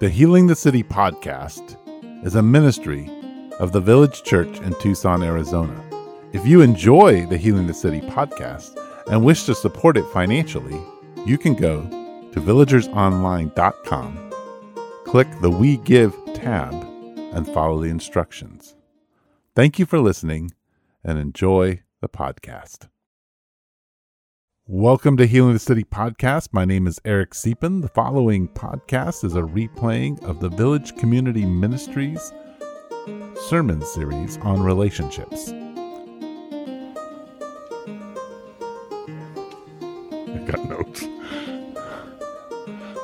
The Healing the City podcast is a ministry of the Village Church in Tucson, Arizona. If you enjoy the Healing the City podcast and wish to support it financially, you can go to villagersonline.com, click the We Give tab, and follow the instructions. Thank you for listening and enjoy the podcast. Welcome to Healing the City podcast. My name is Eric Siepen. The following podcast is a replaying of the Village Community Ministries sermon series on relationships. I got notes.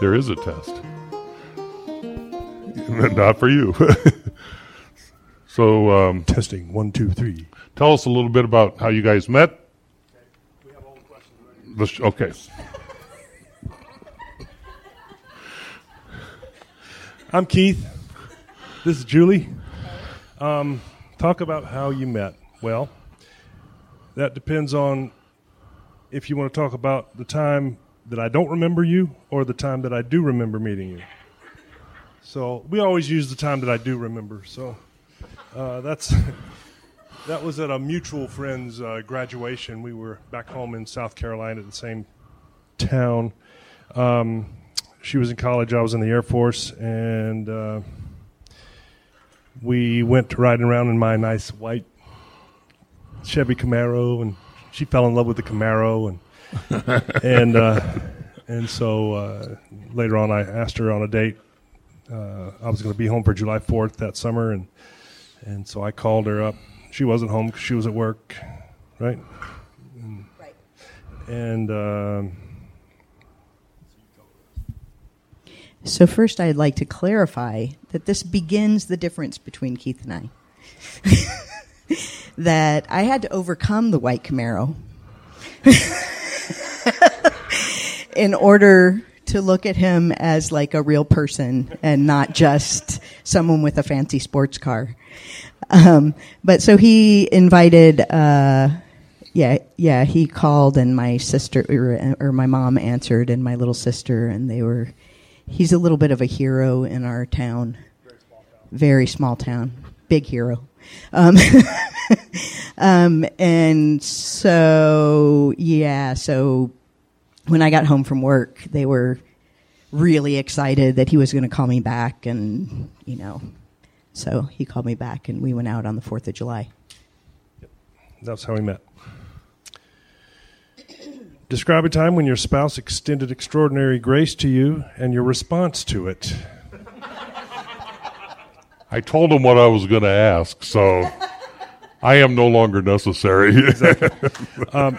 There is a test. Not for you. so, um, Testing one, two, three. tell us a little bit about how you guys met. Okay. I'm Keith. This is Julie. Um, talk about how you met. Well, that depends on if you want to talk about the time that I don't remember you or the time that I do remember meeting you. So we always use the time that I do remember. So uh, that's that was at a mutual friend's uh, graduation. We were back home in South Carolina at the same town. Um, she was in college. I was in the Air Force, and uh, we went riding around in my nice white Chevy Camaro, and she fell in love with the Camaro, and and uh, and so uh, later on, I asked her on a date. Uh, I was going to be home for July Fourth that summer, and and so I called her up. She wasn't home; 'cause she was at work, right? Right. And um, So, first, I'd like to clarify that this begins the difference between Keith and I. that I had to overcome the white Camaro in order to look at him as like a real person and not just someone with a fancy sports car. Um, but so he invited, uh, yeah, yeah, he called and my sister or, or my mom answered and my little sister and they were, he's a little bit of a hero in our town. Very small town. Big hero. Um, um, and so, yeah, so when I got home from work, they were really excited that he was going to call me back. And, you know, so he called me back and we went out on the 4th of July. That's how we met. Describe a time when your spouse extended extraordinary grace to you and your response to it. I told him what I was going to ask, so I am no longer necessary. Exactly. Um,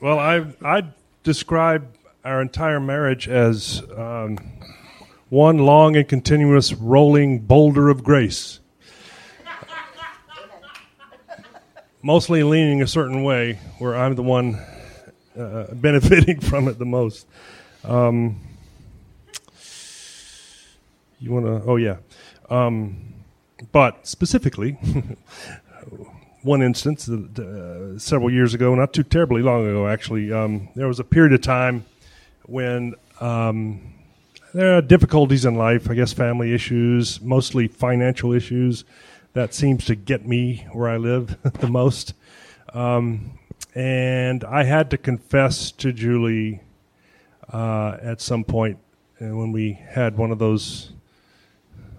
well, I I describe our entire marriage as um, one long and continuous rolling boulder of grace. Mostly leaning a certain way, where I'm the one uh, benefiting from it the most. Um, you want to? Oh yeah. Um, but specifically, one instance uh, several years ago, not too terribly long ago, actually, um, there was a period of time when um, there are difficulties in life, I guess family issues, mostly financial issues. That seems to get me where I live the most. Um, and I had to confess to Julie uh, at some point uh, when we had one of those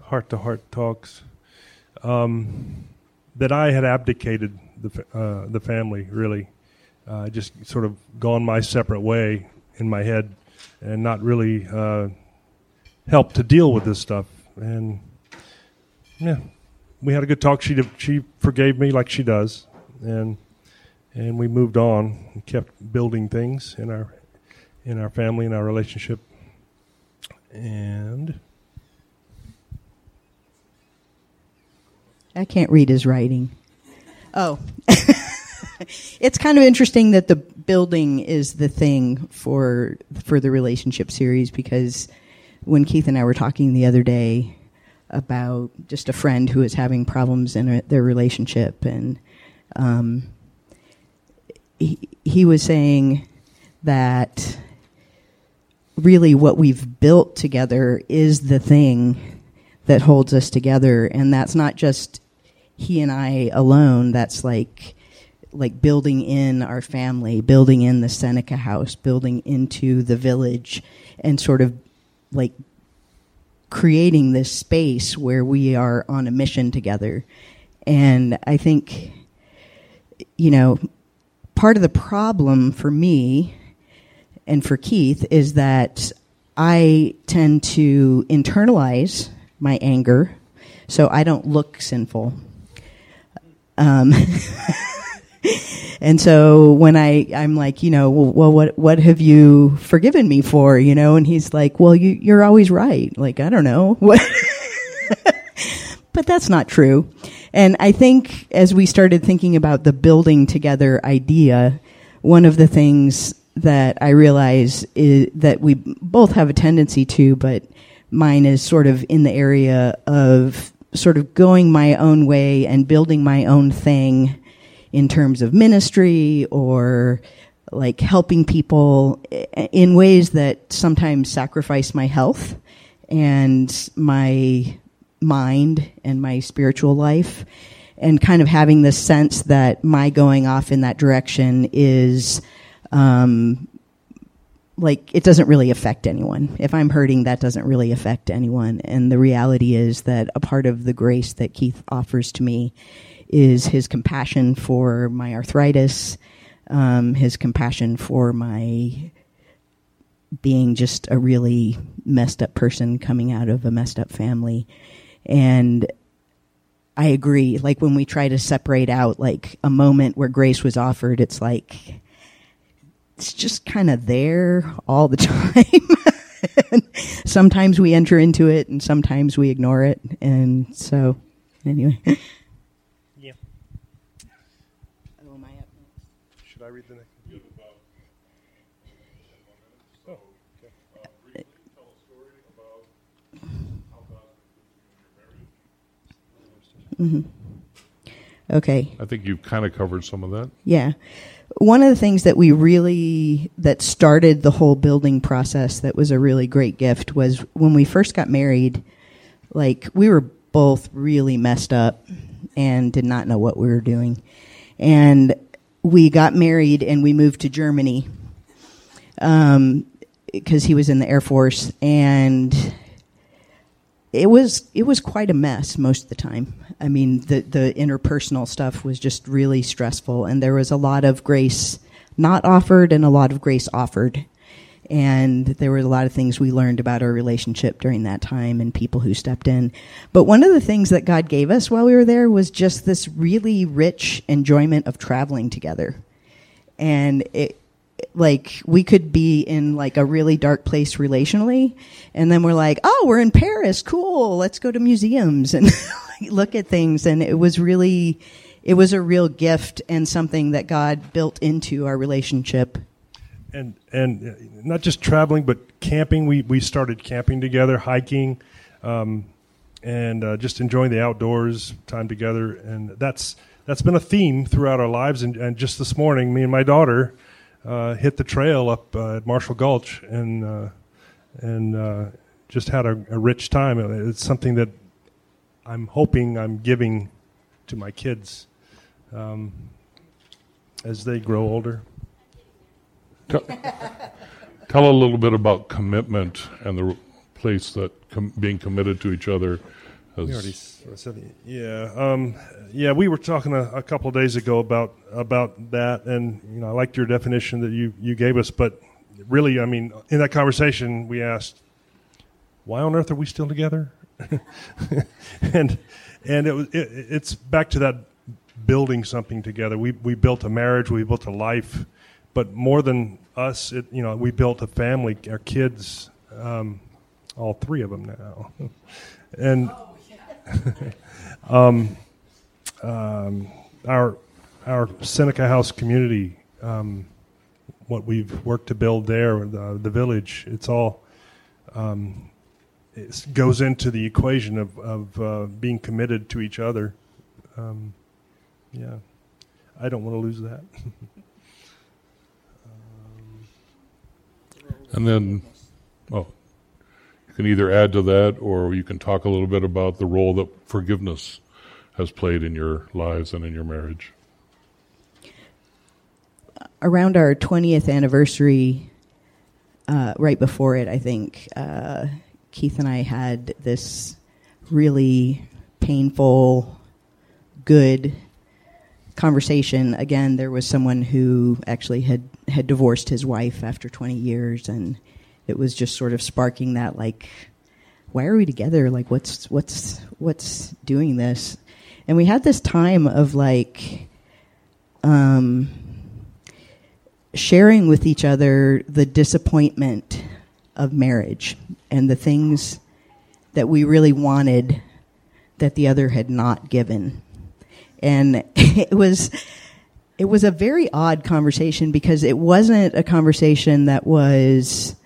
heart to heart talks um, that I had abdicated the uh, the family really, uh, just sort of gone my separate way in my head, and not really uh, helped to deal with this stuff. And yeah, we had a good talk. She did- she forgave me like she does, and and we moved on and kept building things in our in our family in our relationship, and. I can't read his writing. Oh. it's kind of interesting that the building is the thing for for the relationship series because when Keith and I were talking the other day about just a friend who is having problems in their relationship and um, he, he was saying that really what we've built together is the thing that holds us together. And that's not just he and I alone. That's like, like building in our family, building in the Seneca house, building into the village, and sort of like creating this space where we are on a mission together. And I think, you know, part of the problem for me and for Keith is that I tend to internalize my anger so I don't look sinful. Um, and so when I, I'm like, you know, well, well, what, what have you forgiven me for? You know, and he's like, well, you, you're always right. Like, I don't know what, but that's not true. And I think as we started thinking about the building together idea, one of the things that I realize is that we both have a tendency to, but mine is sort of in the area of sort of going my own way and building my own thing in terms of ministry or like helping people in ways that sometimes sacrifice my health and my mind and my spiritual life and kind of having this sense that my going off in that direction is um, like it doesn't really affect anyone. If I'm hurting, that doesn't really affect anyone. And the reality is that a part of the grace that Keith offers to me is his compassion for my arthritis, um, his compassion for my being just a really messed up person coming out of a messed up family. And I agree. Like when we try to separate out like a moment where grace was offered, it's like, it's just kind of there all the time. sometimes we enter into it and sometimes we ignore it. And so, anyway. Yeah. Oh, am I up Should I read the next? Okay. I think you've kind of covered some of that. Yeah. One of the things that we really, that started the whole building process that was a really great gift was when we first got married, like we were both really messed up and did not know what we were doing. And we got married and we moved to Germany um, because he was in the Air Force and it was it was quite a mess most of the time. I mean, the the interpersonal stuff was just really stressful, and there was a lot of grace not offered and a lot of grace offered. And there were a lot of things we learned about our relationship during that time and people who stepped in. But one of the things that God gave us while we were there was just this really rich enjoyment of traveling together. And it, like we could be in like a really dark place relationally and then we're like oh we're in paris. Cool. Let's go to museums. And look at things. And it was really it was a real gift and something that god built into our relationship. And and uh, not just traveling but camping. We we started camping together hiking um, and uh, just enjoying the outdoors time together. And that's that's been a theme throughout our lives. And, and just this morning me and my daughter uh, hit the trail up uh, at Marshall Gulch and uh, and just had a, a, rich time. It's something that I'm hoping I'm giving to my kids um, as they grow older. Tell, tell, a little bit about commitment and the place that com- being committed to each other. Has... Yeah, um, yeah. We were talking a, a couple days ago about about that, and you know, I liked your definition that you you gave us. But really, I mean, in that conversation, we asked, "Why on earth are we still together?" and and it was it, it's back to that building something together. We we built a marriage, we built a life, but more than us, it, you know, we built a family. Our kids, um, all three of them now, and um, um, our our Seneca House community, um, what we've worked to build there, the, the village, it's all um, it goes into the equation of of uh, being committed to each other. Um, yeah, I don't want to lose that. and then can either add to that or you can talk a little bit about the role that forgiveness has played in your lives and in your marriage. Around our 20th anniversary, uh, right before it, I think, uh, Keith and I had this really painful, good conversation. Again, there was someone who actually had, had divorced his wife after 20 years, and it was just sort of sparking that, like, why are we together? Like, what's what's what's doing this? And we had this time of like, um, sharing with each other the disappointment of marriage and the things that we really wanted that the other had not given. And it was it was a very odd conversation because it wasn't a conversation that was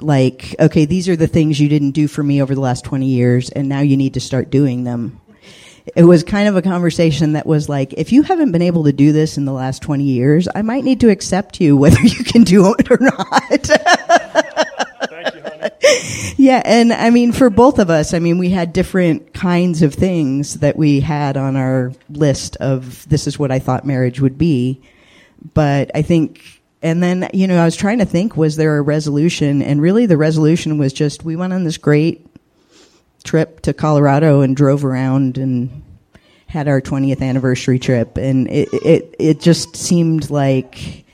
like, okay, these are the things you didn't do for me over the last 20 years and now you need to start doing them. It was kind of a conversation that was like, if you haven't been able to do this in the last 20 years, I might need to accept you whether you can do it or not. yeah, and I mean, for both of us, I mean, we had different kinds of things that we had on our list of this is what I thought marriage would be. But I think, and then, you know, I was trying to think, was there a resolution? And really the resolution was just we went on this great trip to Colorado and drove around and had our 20th anniversary trip. And it, it, it just seemed like,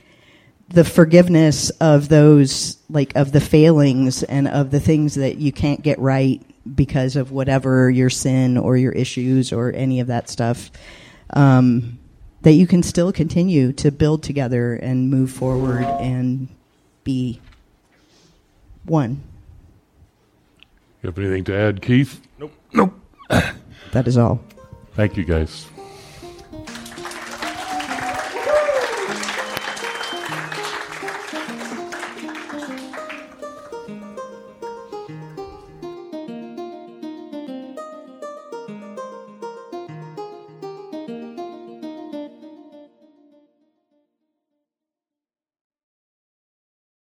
the forgiveness of those like of the failings and of the things that you can't get right because of whatever your sin or your issues or any of that stuff um, that you can still continue to build together and move forward and be one. You have anything to add keith? Nope. Nope. That is all. Thank you guys